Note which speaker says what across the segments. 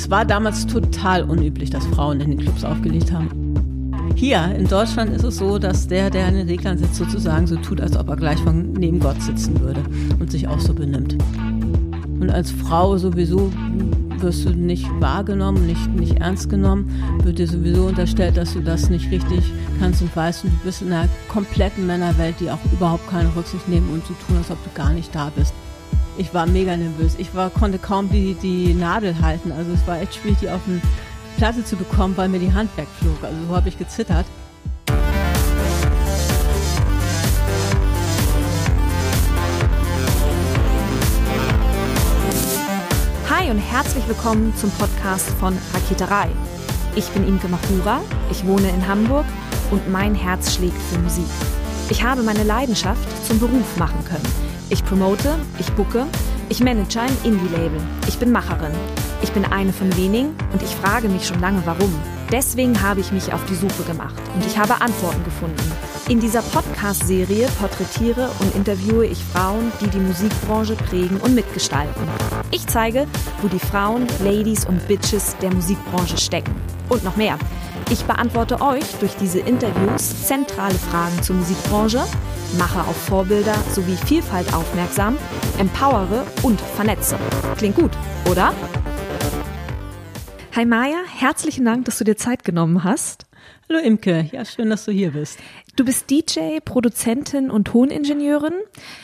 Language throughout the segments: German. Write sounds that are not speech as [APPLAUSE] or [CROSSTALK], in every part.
Speaker 1: Es war damals total unüblich, dass Frauen in den Clubs aufgelegt haben. Hier in Deutschland ist es so, dass der, der in den Reglern sitzt, sozusagen so tut, als ob er gleich von neben Gott sitzen würde und sich auch so benimmt. Und als Frau sowieso wirst du nicht wahrgenommen, nicht, nicht ernst genommen, wird dir sowieso unterstellt, dass du das nicht richtig kannst und weißt, und du bist in einer kompletten Männerwelt, die auch überhaupt keine Rücksicht nehmen und so tun, als ob du gar nicht da bist. Ich war mega nervös. Ich war, konnte kaum die, die Nadel halten. Also es war echt schwierig, die auf eine Platte zu bekommen, weil mir die Hand wegflog. Also so habe ich gezittert.
Speaker 2: Hi und herzlich willkommen zum Podcast von Raketerei. Ich bin Imke Machura, ich wohne in Hamburg und mein Herz schlägt für Musik. Ich habe meine Leidenschaft zum Beruf machen können. Ich promote, ich bucke, ich manage ein Indie-Label. Ich bin Macherin. Ich bin eine von wenigen und ich frage mich schon lange, warum. Deswegen habe ich mich auf die Suche gemacht und ich habe Antworten gefunden. In dieser Podcast-Serie porträtiere und interviewe ich Frauen, die die Musikbranche prägen und mitgestalten. Ich zeige, wo die Frauen, Ladies und Bitches der Musikbranche stecken. Und noch mehr. Ich beantworte euch durch diese Interviews zentrale Fragen zur Musikbranche, mache auf Vorbilder sowie Vielfalt aufmerksam, empowere und vernetze. Klingt gut, oder? Hi Maja, herzlichen Dank, dass du dir Zeit genommen hast.
Speaker 1: Hallo Imke, ja schön, dass du hier bist.
Speaker 2: Du bist DJ, Produzentin und Toningenieurin.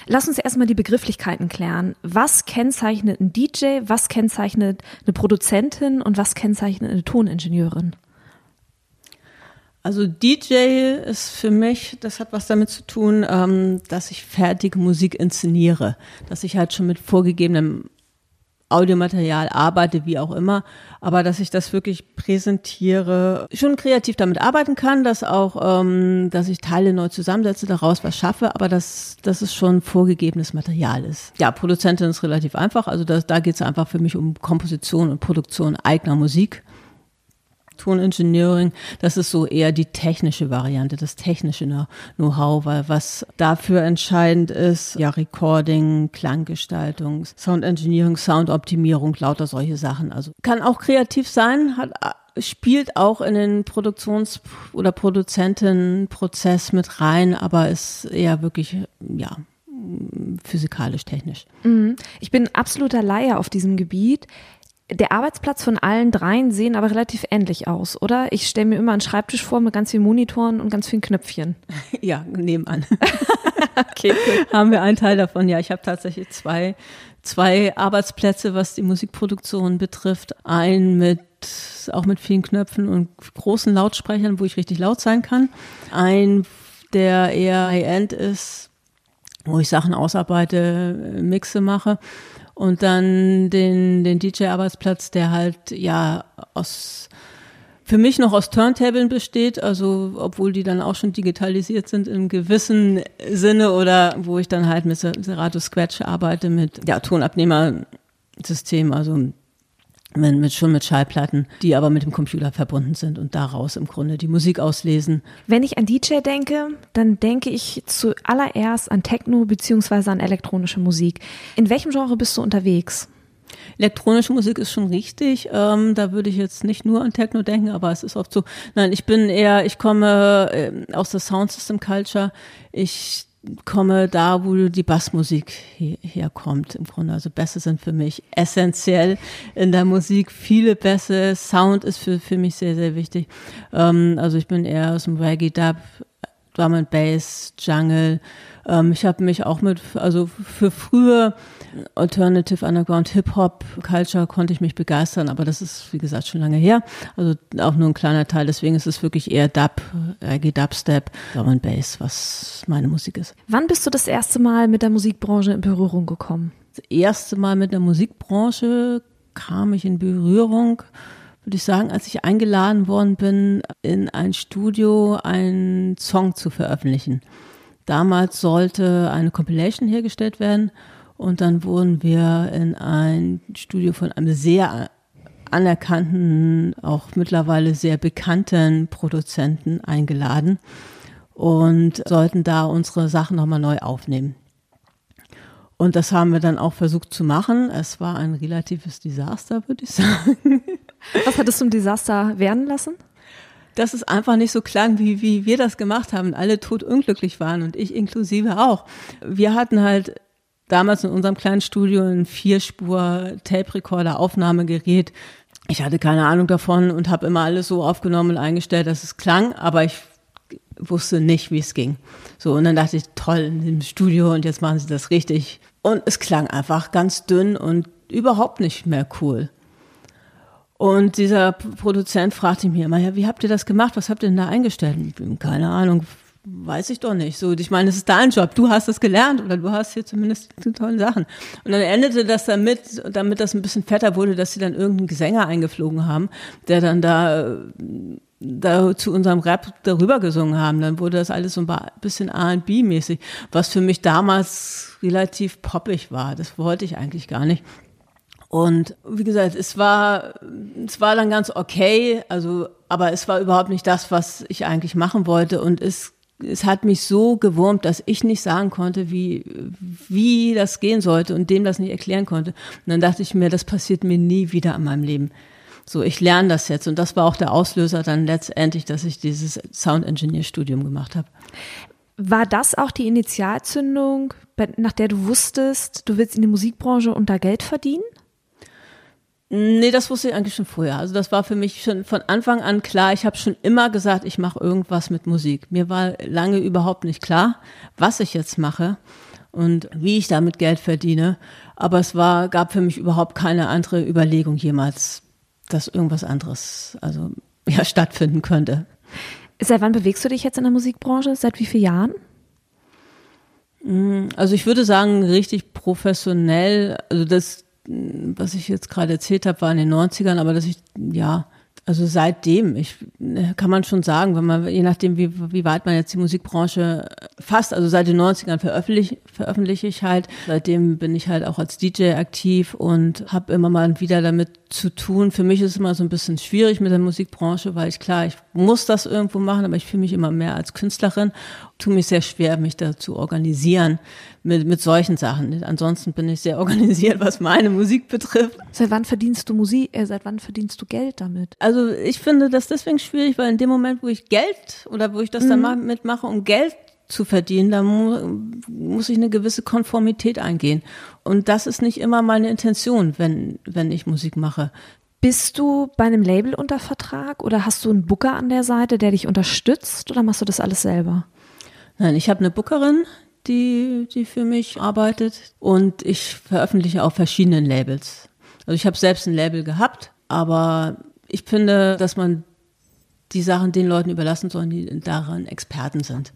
Speaker 2: Lass uns erstmal die Begrifflichkeiten klären. Was kennzeichnet ein DJ, was kennzeichnet eine Produzentin und was kennzeichnet eine Toningenieurin?
Speaker 1: Also DJ ist für mich, das hat was damit zu tun, ähm, dass ich fertige Musik inszeniere, dass ich halt schon mit vorgegebenem Audiomaterial arbeite, wie auch immer, aber dass ich das wirklich präsentiere, schon kreativ damit arbeiten kann, dass auch, ähm, dass ich Teile neu zusammensetze, daraus was schaffe, aber dass, dass es schon vorgegebenes Material ist. Ja, Produzentin ist relativ einfach, also das, da geht es einfach für mich um Komposition und Produktion eigener Musik. Tonengineering, das ist so eher die technische Variante, das technische Know-how, weil was dafür entscheidend ist, ja, Recording, Klanggestaltung, Sound Engineering, Soundoptimierung, lauter solche Sachen. Also kann auch kreativ sein, hat spielt auch in den Produktions- oder Produzentenprozess mit rein, aber ist eher wirklich, ja, physikalisch technisch.
Speaker 2: Mhm. Ich bin absoluter Laie auf diesem Gebiet der Arbeitsplatz von allen dreien sehen aber relativ ähnlich aus, oder? Ich stelle mir immer einen Schreibtisch vor mit ganz vielen Monitoren und ganz vielen Knöpfchen. [LAUGHS]
Speaker 1: Ja, nebenan. [LAUGHS] okay, cool. [LAUGHS] Haben wir einen Teil davon. Ja, ich habe tatsächlich zwei, zwei Arbeitsplätze, was die Musikproduktion betrifft. Einen mit auch mit vielen Knöpfen und großen Lautsprechern, wo ich richtig laut sein kann. Ein, der eher High-End ist, wo ich Sachen ausarbeite, Mixe mache und dann den, den DJ-Arbeitsplatz, der halt ja aus für mich noch aus Turntablen besteht, also obwohl die dann auch schon digitalisiert sind im gewissen Sinne oder wo ich dann halt mit Serato Scratch arbeite mit ja, Tonabnehmersystem, also mit, schon mit Schallplatten, die aber mit dem Computer verbunden sind und daraus im Grunde die Musik auslesen.
Speaker 2: Wenn ich an DJ denke, dann denke ich zuallererst an Techno beziehungsweise an elektronische Musik. In welchem Genre bist du unterwegs?
Speaker 1: Elektronische Musik ist schon richtig. Ähm, da würde ich jetzt nicht nur an Techno denken, aber es ist oft so. Nein, ich bin eher, ich komme äh, aus der Soundsystem Culture. Ich komme da, wo die Bassmusik herkommt im Grunde. Also Bässe sind für mich essentiell in der Musik. Viele Bässe, Sound ist für, für mich sehr, sehr wichtig. Ähm, also ich bin eher aus dem Reggae Dub, Drum and Bass, Jungle. Ähm, ich habe mich auch mit, also für frühe Alternative Underground Hip Hop Culture konnte ich mich begeistern, aber das ist wie gesagt schon lange her. Also auch nur ein kleiner Teil. Deswegen ist es wirklich eher Dub, Reggae Dubstep, Drum and Bass, was meine Musik ist.
Speaker 2: Wann bist du das erste Mal mit der Musikbranche in Berührung gekommen?
Speaker 1: Das erste Mal mit der Musikbranche kam ich in Berührung würde ich sagen, als ich eingeladen worden bin, in ein Studio einen Song zu veröffentlichen. Damals sollte eine Compilation hergestellt werden und dann wurden wir in ein Studio von einem sehr anerkannten, auch mittlerweile sehr bekannten Produzenten eingeladen und sollten da unsere Sachen nochmal neu aufnehmen. Und das haben wir dann auch versucht zu machen. Es war ein relatives Desaster, würde ich sagen. [LAUGHS]
Speaker 2: Was hattest du im Desaster werden lassen?
Speaker 1: Dass es einfach nicht so klang, wie, wie wir das gemacht haben. Alle tot unglücklich waren und ich inklusive auch. Wir hatten halt damals in unserem kleinen Studio ein Vierspur-Tape-Recorder-Aufnahmegerät. Ich hatte keine Ahnung davon und habe immer alles so aufgenommen und eingestellt, dass es klang, aber ich wusste nicht, wie es ging. So, und dann dachte ich, toll, in dem Studio und jetzt machen sie das richtig. Und es klang einfach ganz dünn und überhaupt nicht mehr cool. Und dieser Produzent fragte mich immer, ja, wie habt ihr das gemacht? Was habt ihr denn da eingestellt? Keine Ahnung, weiß ich doch nicht. So, ich meine, es ist dein Job. Du hast es gelernt oder du hast hier zumindest die tollen Sachen. Und dann endete das damit, damit das ein bisschen fetter wurde, dass sie dann irgendeinen Gesänger eingeflogen haben, der dann da, da zu unserem Rap darüber gesungen haben. Dann wurde das alles so ein bisschen R&B-mäßig, was für mich damals relativ poppig war. Das wollte ich eigentlich gar nicht. Und wie gesagt, es war, es war dann ganz okay, also, aber es war überhaupt nicht das, was ich eigentlich machen wollte. Und es, es hat mich so gewurmt, dass ich nicht sagen konnte, wie, wie das gehen sollte und dem das nicht erklären konnte. Und dann dachte ich mir, das passiert mir nie wieder in meinem Leben. So, ich lerne das jetzt. Und das war auch der Auslöser dann letztendlich, dass ich dieses Sound Engineer Studium gemacht habe.
Speaker 2: War das auch die Initialzündung, nach der du wusstest, du willst in die Musikbranche und da Geld verdienen?
Speaker 1: Nee, das wusste ich eigentlich schon vorher. Also das war für mich schon von Anfang an klar. Ich habe schon immer gesagt, ich mache irgendwas mit Musik. Mir war lange überhaupt nicht klar, was ich jetzt mache und wie ich damit Geld verdiene. Aber es war, gab für mich überhaupt keine andere Überlegung jemals, dass irgendwas anderes also [LAUGHS] ja stattfinden könnte.
Speaker 2: Seit wann bewegst du dich jetzt in der Musikbranche? Seit wie vielen Jahren?
Speaker 1: Mm, also ich würde sagen, richtig professionell. Also das was ich jetzt gerade erzählt habe, war in den 90ern, aber dass ich, ja, also seitdem, ich ne, kann man schon sagen, wenn man, je nachdem, wie, wie weit man jetzt die Musikbranche fasst, also seit den 90ern veröffentliche, veröffentliche ich halt. Seitdem bin ich halt auch als DJ aktiv und habe immer mal wieder damit zu tun. Für mich ist es immer so ein bisschen schwierig mit der Musikbranche, weil ich klar, ich muss das irgendwo machen, aber ich fühle mich immer mehr als Künstlerin. Tue mich sehr schwer, mich da zu organisieren mit, mit solchen Sachen. Ansonsten bin ich sehr [LAUGHS] organisiert, was meine Musik betrifft.
Speaker 2: Seit wann verdienst du Musik, äh, seit wann verdienst du Geld damit?
Speaker 1: Also ich finde das deswegen schwierig, weil in dem Moment, wo ich Geld oder wo ich das mhm. dann mal mitmache, um Geld zu verdienen, da mu muss ich eine gewisse Konformität eingehen. Und das ist nicht immer meine Intention, wenn, wenn ich Musik mache.
Speaker 2: Bist du bei einem Label unter Vertrag oder hast du einen Booker an der Seite, der dich unterstützt oder machst du das alles selber?
Speaker 1: Nein, ich habe eine Bookerin, die, die für mich arbeitet und ich veröffentliche auf verschiedenen Labels. Also ich habe selbst ein Label gehabt, aber ich finde, dass man die Sachen den Leuten überlassen soll, die daran Experten sind.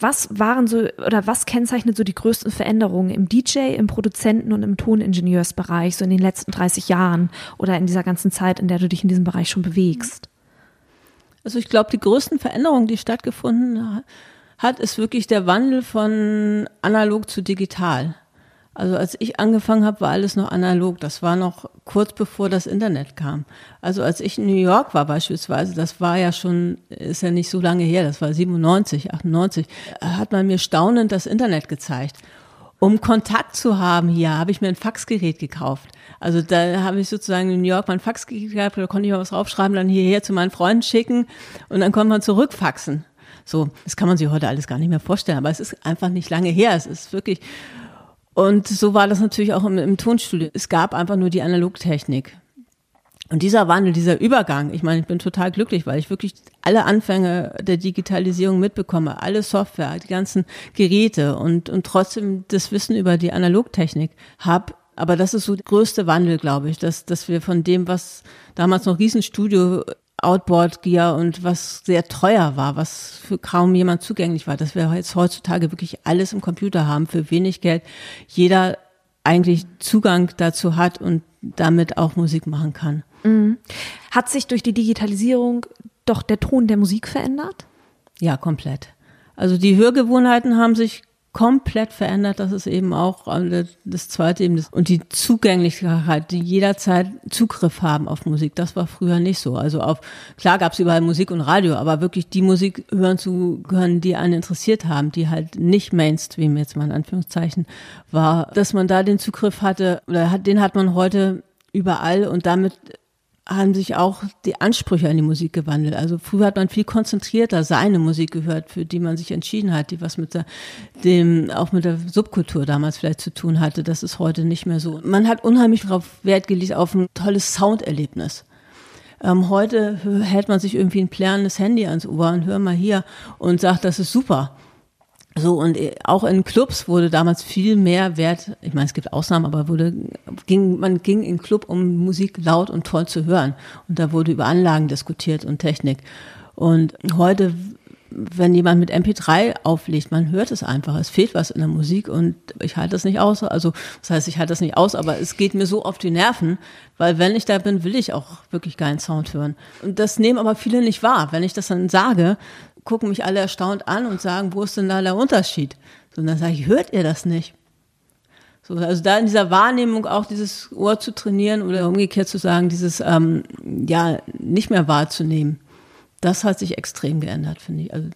Speaker 2: Was waren so oder was kennzeichnet so die größten Veränderungen im DJ, im Produzenten und im Toningenieursbereich so in den letzten 30 Jahren oder in dieser ganzen Zeit, in der du dich in diesem Bereich schon bewegst?
Speaker 1: Also ich glaube, die größten Veränderungen, die stattgefunden hat, ist wirklich der Wandel von analog zu digital. Also als ich angefangen habe, war alles noch analog. Das war noch kurz bevor das Internet kam. Also als ich in New York war beispielsweise, das war ja schon, ist ja nicht so lange her, das war 97, 98, hat man mir staunend das Internet gezeigt. Um Kontakt zu haben hier, habe ich mir ein Faxgerät gekauft. Also da habe ich sozusagen in New York mein Faxgerät gehabt, da konnte ich mal was draufschreiben, dann hierher zu meinen Freunden schicken und dann konnte man zurückfaxen. So, das kann man sich heute alles gar nicht mehr vorstellen, aber es ist einfach nicht lange her. Es ist wirklich und so war das natürlich auch im, im Tonstudio. Es gab einfach nur die Analogtechnik. Und dieser Wandel, dieser Übergang, ich meine, ich bin total glücklich, weil ich wirklich alle Anfänge der Digitalisierung mitbekomme, alle Software, die ganzen Geräte und, und trotzdem das Wissen über die Analogtechnik habe. Aber das ist so der größte Wandel, glaube ich, dass, dass wir von dem, was damals noch Riesenstudio Outboard Gear und was sehr teuer war, was für kaum jemand zugänglich war, dass wir jetzt heutzutage wirklich alles im Computer haben für wenig Geld. Jeder eigentlich Zugang dazu hat und damit auch Musik machen kann.
Speaker 2: Mhm. Hat sich durch die Digitalisierung doch der Ton der Musik verändert?
Speaker 1: Ja, komplett. Also die Hörgewohnheiten haben sich komplett verändert. Das ist eben auch äh, das zweite eben das, und die Zugänglichkeit, die jederzeit Zugriff haben auf Musik. Das war früher nicht so. Also auf klar gab es überall Musik und Radio, aber wirklich die Musik hören zu können, die einen interessiert haben, die halt nicht Mainstream jetzt mal in Anführungszeichen war, dass man da den Zugriff hatte oder hat, den hat man heute überall und damit haben sich auch die Ansprüche an die Musik gewandelt. Also früher hat man viel konzentrierter seine Musik gehört, für die man sich entschieden hat, die was mit der, dem, auch mit der Subkultur damals vielleicht zu tun hatte. Das ist heute nicht mehr so. Man hat unheimlich darauf Wert gelegt, auf ein tolles Sounderlebnis. Ähm, heute hält man sich irgendwie ein plärrendes Handy ans Ohr und hört mal hier und sagt, das ist super. So, und äh, auch in Clubs wurde damals viel mehr Wert, ich meine, es gibt Ausnahmen, aber wurde, ging, man ging in Club, um Musik laut und toll zu hören. Und da wurde über Anlagen diskutiert und Technik. Und heute, wenn jemand mit MP3 auflegt, man hört es einfach. Es fehlt was in der Musik und ich halte das nicht aus. Also, das heißt, ich halte das nicht aus, aber es geht mir so auf die Nerven, weil wenn ich da bin, will ich auch wirklich geilen Sound hören. Und das nehmen aber viele nicht wahr. Wenn ich das dann sage, gucken mich alle erstaunt an und sagen, wo ist denn da der Unterschied? So, und dann sage ich, hört ihr das nicht? So, also da in dieser Wahrnehmung auch dieses Ohr zu trainieren oder umgekehrt zu sagen, dieses ähm, ja nicht mehr wahrzunehmen. Das hat sich extrem geändert, finde ich. Also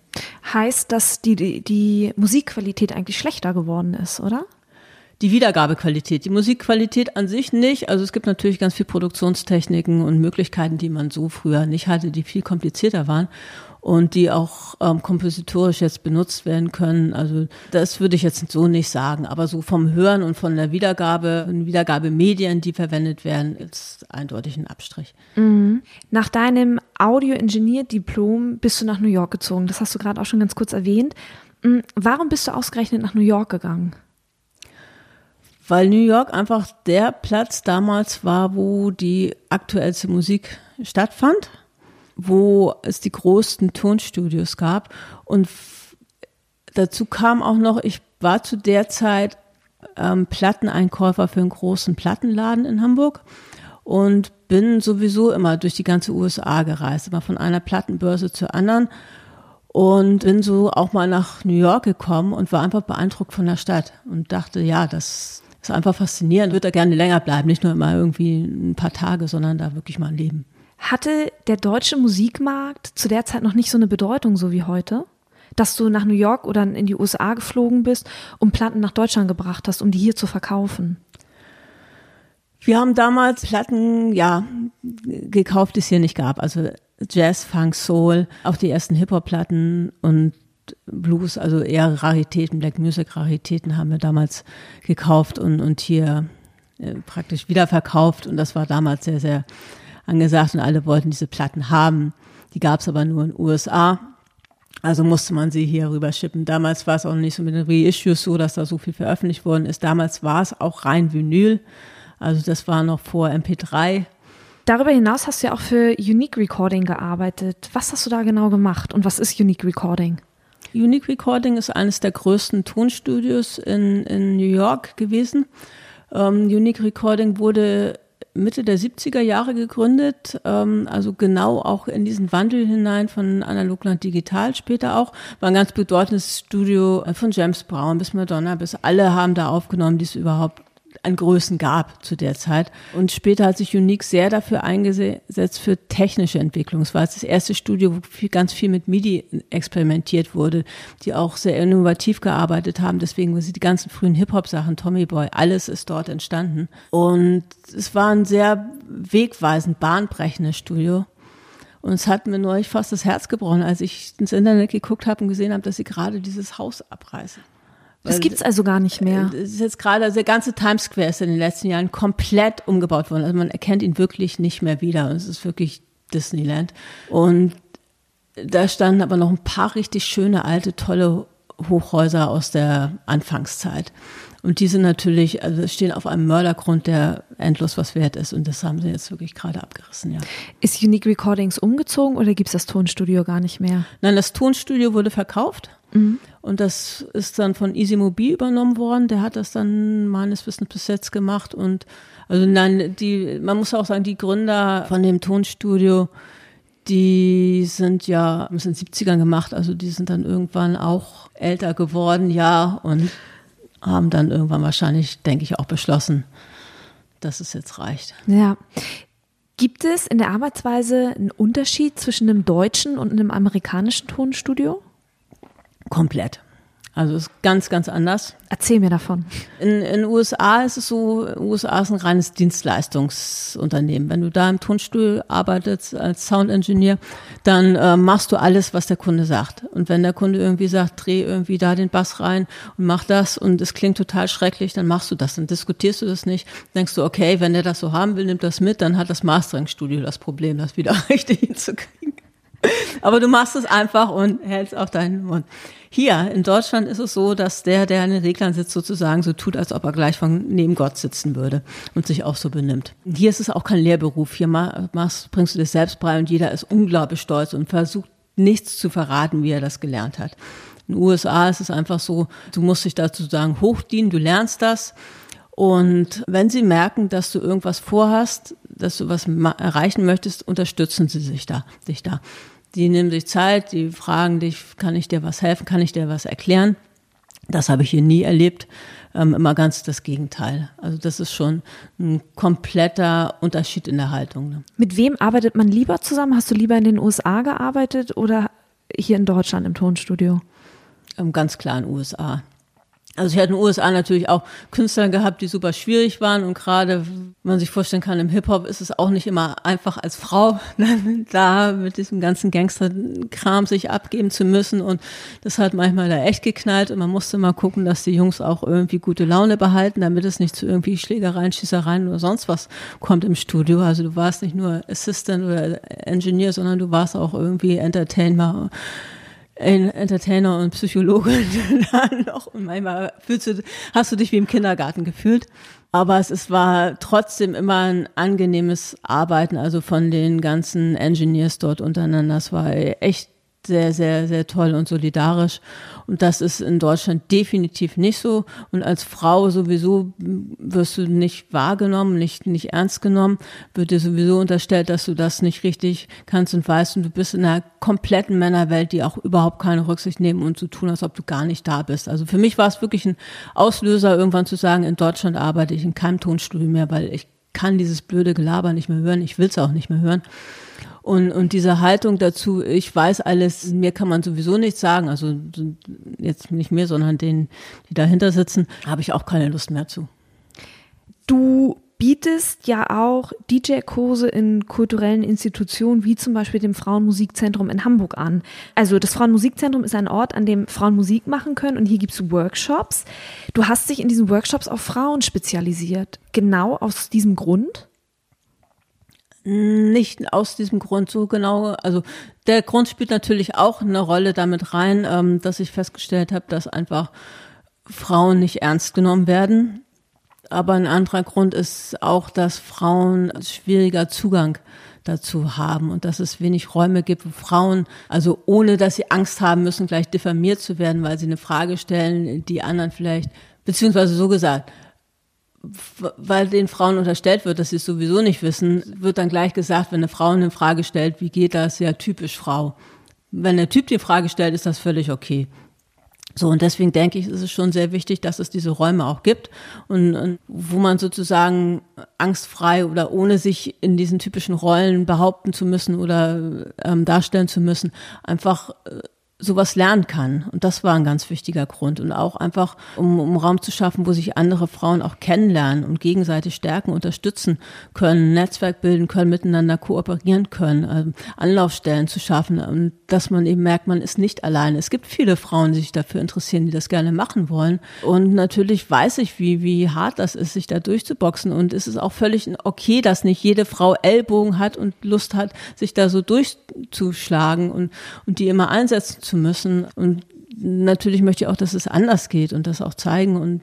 Speaker 2: heißt, dass die, die, die Musikqualität eigentlich schlechter geworden ist, oder?
Speaker 1: die Wiedergabequalität. Die Musikqualität an sich nicht. Also es gibt natürlich ganz viel Produktionstechniken und Möglichkeiten, die man so früher nicht hatte, die viel komplizierter waren und die auch ähm, kompositorisch jetzt benutzt werden können. Also das würde ich jetzt so nicht sagen, aber so vom Hören und von der Wiedergabe, Wiedergabemedien, die verwendet werden, ist eindeutig ein Abstrich.
Speaker 2: Mhm. Nach deinem Audio-Ingenieur-Diplom bist du nach New York gezogen. Das hast du gerade auch schon ganz kurz erwähnt. Mhm. Warum bist du ausgerechnet nach New York gegangen?
Speaker 1: Weil New York einfach der Platz damals war, wo die aktuellste Musik stattfand wo es die größten Tonstudios gab. Und dazu kam auch noch, ich war zu der Zeit ähm, Platteneinkäufer für einen großen Plattenladen in Hamburg und bin sowieso immer durch die ganze USA gereist, immer von einer Plattenbörse zur anderen und bin so auch mal nach New York gekommen und war einfach beeindruckt von der Stadt und dachte, ja, das ist einfach faszinierend, würde da gerne länger bleiben, nicht nur immer irgendwie ein paar Tage, sondern da wirklich mal leben.
Speaker 2: Hatte der deutsche Musikmarkt zu der Zeit noch nicht so eine Bedeutung, so wie heute? Dass du nach New York oder in die USA geflogen bist und Platten nach Deutschland gebracht hast, um die hier zu verkaufen?
Speaker 1: Wir haben damals Platten, ja, gekauft, die es hier nicht gab. Also Jazz, Funk, Soul, auch die ersten Hip-Hop-Platten und Blues, also eher Raritäten, Black Music Raritäten haben wir damals gekauft und, und hier äh, praktisch wiederverkauft. Und das war damals sehr, sehr angesagt und alle wollten diese Platten haben. Die gab es aber nur in den USA. Also musste man sie hier rüber schippen. Damals war es auch nicht so mit den Reissues so, dass da so viel veröffentlicht worden ist. Damals war es auch rein Vinyl. Also das war noch vor MP3.
Speaker 2: Darüber hinaus hast du ja auch für Unique Recording gearbeitet. Was hast du da genau gemacht und was ist Unique Recording?
Speaker 1: Unique Recording ist eines der größten Tonstudios in, in New York gewesen. Ähm, Unique Recording wurde Mitte der 70er Jahre gegründet, ähm, also genau auch in diesen Wandel hinein von analog nach digital später auch. War ein ganz bedeutendes Studio von James Brown bis Madonna, bis alle haben da aufgenommen, die es überhaupt an Größen gab zu der Zeit. Und später hat sich Unique sehr dafür eingesetzt für technische Entwicklung. Es war das erste Studio, wo viel, ganz viel mit MIDI experimentiert wurde, die auch sehr innovativ gearbeitet haben. Deswegen sind die ganzen frühen Hip-Hop-Sachen, Tommy Boy, alles ist dort entstanden. Und es war ein sehr wegweisend, bahnbrechendes Studio. Und es hat mir neulich fast das Herz gebrochen, als ich ins Internet geguckt habe und gesehen habe, dass sie gerade dieses Haus abreißen.
Speaker 2: Das gibt's also gar nicht mehr.
Speaker 1: Es ist jetzt gerade, also der ganze Times Square ist in den letzten Jahren komplett umgebaut worden. Also man erkennt ihn wirklich nicht mehr wieder. Und es ist wirklich Disneyland. Und da standen aber noch ein paar richtig schöne, alte, tolle Hochhäuser aus der Anfangszeit. Und die sind natürlich, also stehen auf einem Mördergrund, der endlos was wert ist. Und das haben sie jetzt wirklich gerade abgerissen, ja.
Speaker 2: Ist Unique Recordings umgezogen oder gibt's das Tonstudio gar nicht mehr?
Speaker 1: Nein, das Tonstudio wurde verkauft. Mhm. Und das ist dann von Easy Mobil übernommen worden. Der hat das dann meines Wissens bis jetzt gemacht. Und also nein, die, man muss auch sagen, die Gründer von dem Tonstudio, die sind ja, haben es in den 70ern gemacht, also die sind dann irgendwann auch älter geworden, ja, und haben dann irgendwann wahrscheinlich, denke ich, auch beschlossen, dass es jetzt reicht.
Speaker 2: Ja. Gibt es in der Arbeitsweise einen Unterschied zwischen einem deutschen und einem amerikanischen Tonstudio?
Speaker 1: Komplett. Also ist ganz, ganz anders.
Speaker 2: Erzähl mir davon.
Speaker 1: In den USA ist es so, USA ist ein reines Dienstleistungsunternehmen. Wenn du da im Tonstuhl arbeitest als Sound Engineer, dann äh, machst du alles, was der Kunde sagt. Und wenn der Kunde irgendwie sagt, dreh irgendwie da den Bass rein und mach das und es klingt total schrecklich, dann machst du das. Dann diskutierst du das nicht. Denkst du, okay, wenn der das so haben will, nimmt das mit, dann hat das Mastering-Studio das Problem, das wieder [LAUGHS] richtig hinzukriegen. Aber du machst es einfach und hältst auf deinen Mund. Hier in Deutschland ist es so, dass der, der an den Reglern sitzt, sozusagen so tut, als ob er gleich von neben Gott sitzen würde und sich auch so benimmt. Hier ist es auch kein Lehrberuf. Hier machst, bringst du dich selbst bei und jeder ist unglaublich stolz und versucht nichts zu verraten, wie er das gelernt hat. In den USA ist es einfach so, du musst dich dazu sagen, hochdienen, du lernst das. Und wenn sie merken, dass du irgendwas vorhast, dass du was erreichen möchtest, unterstützen sie sich da, dich da. Die nehmen sich Zeit, die fragen dich, kann ich dir was helfen, kann ich dir was erklären? Das habe ich hier nie erlebt. Ähm, immer ganz das Gegenteil. Also das ist schon ein kompletter Unterschied in der Haltung. Ne?
Speaker 2: Mit wem arbeitet man lieber zusammen? Hast du lieber in den USA gearbeitet oder hier in Deutschland im Tonstudio?
Speaker 1: Ähm, ganz klar in den USA. Also ich hatte in den USA natürlich auch Künstler gehabt, die super schwierig waren. Und gerade, man sich vorstellen kann, im Hip-Hop ist es auch nicht immer einfach als Frau [LAUGHS] da mit diesem ganzen Gangster-Kram sich abgeben zu müssen. Und das hat manchmal da echt geknallt. Und man musste mal gucken, dass die Jungs auch irgendwie gute Laune behalten, damit es nicht zu irgendwie Schlägereien, Schießereien oder sonst was kommt im Studio. Also du warst nicht nur Assistant oder Engineer, sondern du warst auch irgendwie Entertainer Entertainer und Psychologe [LAUGHS] dann noch. Und manchmal fühlst du, hast du dich wie im Kindergarten gefühlt. Aber es, es war trotzdem immer ein angenehmes Arbeiten, also von den ganzen Engineers dort untereinander. Es war echt sehr, sehr, sehr toll und solidarisch. Und das ist in Deutschland definitiv nicht so. Und als Frau sowieso wirst du nicht wahrgenommen, nicht, nicht ernst genommen, wird dir sowieso unterstellt, dass du das nicht richtig kannst und weißt. Und du bist in einer kompletten Männerwelt, die auch überhaupt keine Rücksicht nehmen und zu so tun, als ob du gar nicht da bist. Also für mich war es wirklich ein Auslöser, irgendwann zu sagen, in Deutschland arbeite ich in keinem Tonstudio mehr, weil ich kann dieses blöde Gelaber nicht mehr hören. Ich will es auch nicht mehr hören. Und, und diese Haltung dazu, ich weiß alles, mir kann man sowieso nichts sagen, also jetzt nicht mir, sondern denen, die dahinter sitzen, habe ich auch keine Lust mehr zu.
Speaker 2: Du bietest ja auch DJ-Kurse in kulturellen Institutionen wie zum Beispiel dem Frauenmusikzentrum in Hamburg an. Also das Frauenmusikzentrum ist ein Ort, an dem Frauen Musik machen können und hier gibt es Workshops. Du hast dich in diesen Workshops auf Frauen spezialisiert. Genau aus diesem Grund?
Speaker 1: Nicht aus diesem Grund so genau. Also der Grund spielt natürlich auch eine Rolle damit rein, ähm, dass ich festgestellt habe, dass einfach Frauen nicht ernst genommen werden. Aber ein anderer Grund ist auch, dass Frauen schwieriger Zugang dazu haben und dass es wenig Räume gibt, wo Frauen, also ohne dass sie Angst haben müssen, gleich diffamiert zu werden, weil sie eine Frage stellen, die anderen vielleicht, beziehungsweise so gesagt, weil den Frauen unterstellt wird, dass sie es sowieso nicht wissen, wird dann gleich gesagt, wenn eine Frau eine Frage stellt, wie geht das? Ja, typisch Frau. Wenn der Typ die Frage stellt, ist das völlig okay. So, und deswegen denke ich, ist es schon sehr wichtig, dass es diese Räume auch gibt und, und wo man sozusagen angstfrei oder ohne sich in diesen typischen Rollen behaupten zu müssen oder ähm, darstellen zu müssen, einfach äh, sowas lernen kann. Und das war ein ganz wichtiger Grund. Und auch einfach, um, um Raum zu schaffen, wo sich andere Frauen auch kennenlernen und gegenseitig stärken, unterstützen können, Netzwerk bilden können, miteinander kooperieren können, also Anlaufstellen zu schaffen und dass man eben merkt, man ist nicht alleine. Es gibt viele Frauen, die sich dafür interessieren, die das gerne machen wollen. Und natürlich weiß ich, wie, wie hart das ist, sich da durchzuboxen. Und es ist auch völlig okay, dass nicht jede Frau Ellbogen hat und Lust hat, sich da so durchzuschlagen und, und die immer einsetzen zu müssen. Und natürlich möchte ich auch, dass es anders geht und das auch zeigen. Und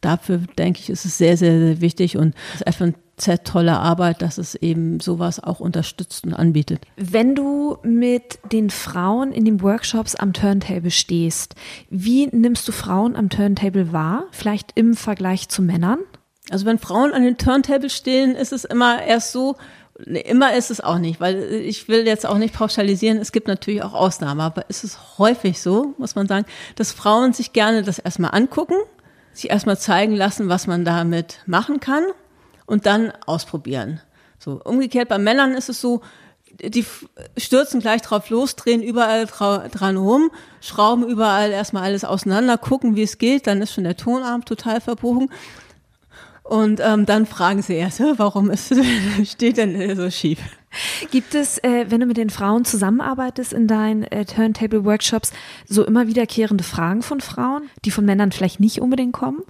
Speaker 1: dafür denke ich, ist es sehr, sehr, sehr wichtig und das FNZ tolle Arbeit, dass es eben sowas auch unterstützt und anbietet.
Speaker 2: Wenn du mit den Frauen in den Workshops am Turntable stehst, wie nimmst du Frauen am Turntable wahr? Vielleicht im Vergleich zu Männern?
Speaker 1: Also wenn Frauen an den Turntable stehen, ist es immer erst so, Immer ist es auch nicht, weil ich will jetzt auch nicht pauschalisieren. Es gibt natürlich auch Ausnahmen, aber es ist häufig so, muss man sagen, dass Frauen sich gerne das erstmal angucken, sich erstmal zeigen lassen, was man damit machen kann und dann ausprobieren. So umgekehrt bei Männern ist es so, die stürzen gleich drauf los, drehen überall dran rum, schrauben überall erstmal alles auseinander, gucken, wie es geht, dann ist schon der Tonarm total verbogen. Und ähm, dann fragen sie erst, warum ist, [LAUGHS] steht denn so schief?
Speaker 2: Gibt es, äh, wenn du mit den Frauen zusammenarbeitest in deinen äh, Turntable-Workshops, so immer wiederkehrende Fragen von Frauen, die von Männern vielleicht nicht unbedingt kommen?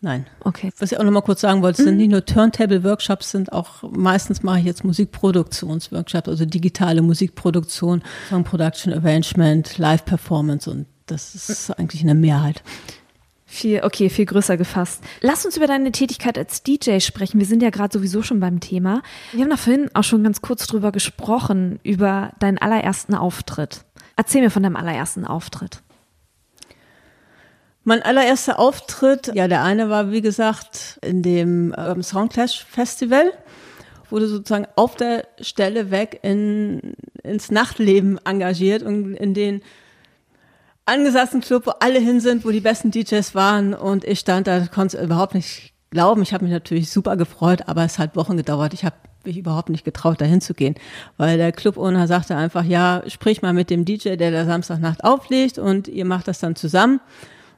Speaker 1: Nein. Okay. Was ich auch noch mal kurz sagen wollte, mhm. sind nicht nur Turntable-Workshops, sind auch, meistens mache ich jetzt Musikproduktionsworkshops, also digitale Musikproduktion, Song Production, Arrangement, Live-Performance und das ist eigentlich eine Mehrheit.
Speaker 2: Viel, okay, viel größer gefasst. Lass uns über deine Tätigkeit als DJ sprechen. Wir sind ja gerade sowieso schon beim Thema. Wir haben da vorhin auch schon ganz kurz drüber gesprochen, über deinen allerersten Auftritt. Erzähl mir von deinem allerersten Auftritt.
Speaker 1: Mein allererster Auftritt, ja, der eine war, wie gesagt, in dem ähm, Soundclash Festival, wurde sozusagen auf der Stelle weg in, ins Nachtleben engagiert und in den angesagten Club, wo alle hin sind, wo die besten DJs waren und ich stand da, konnte es überhaupt nicht glauben. Ich habe mich natürlich super gefreut, aber es hat Wochen gedauert. Ich habe mich überhaupt nicht getraut, dahin zu gehen, weil der Club-Owner sagte einfach, ja, sprich mal mit dem DJ, der da Samstagnacht auflegt und ihr macht das dann zusammen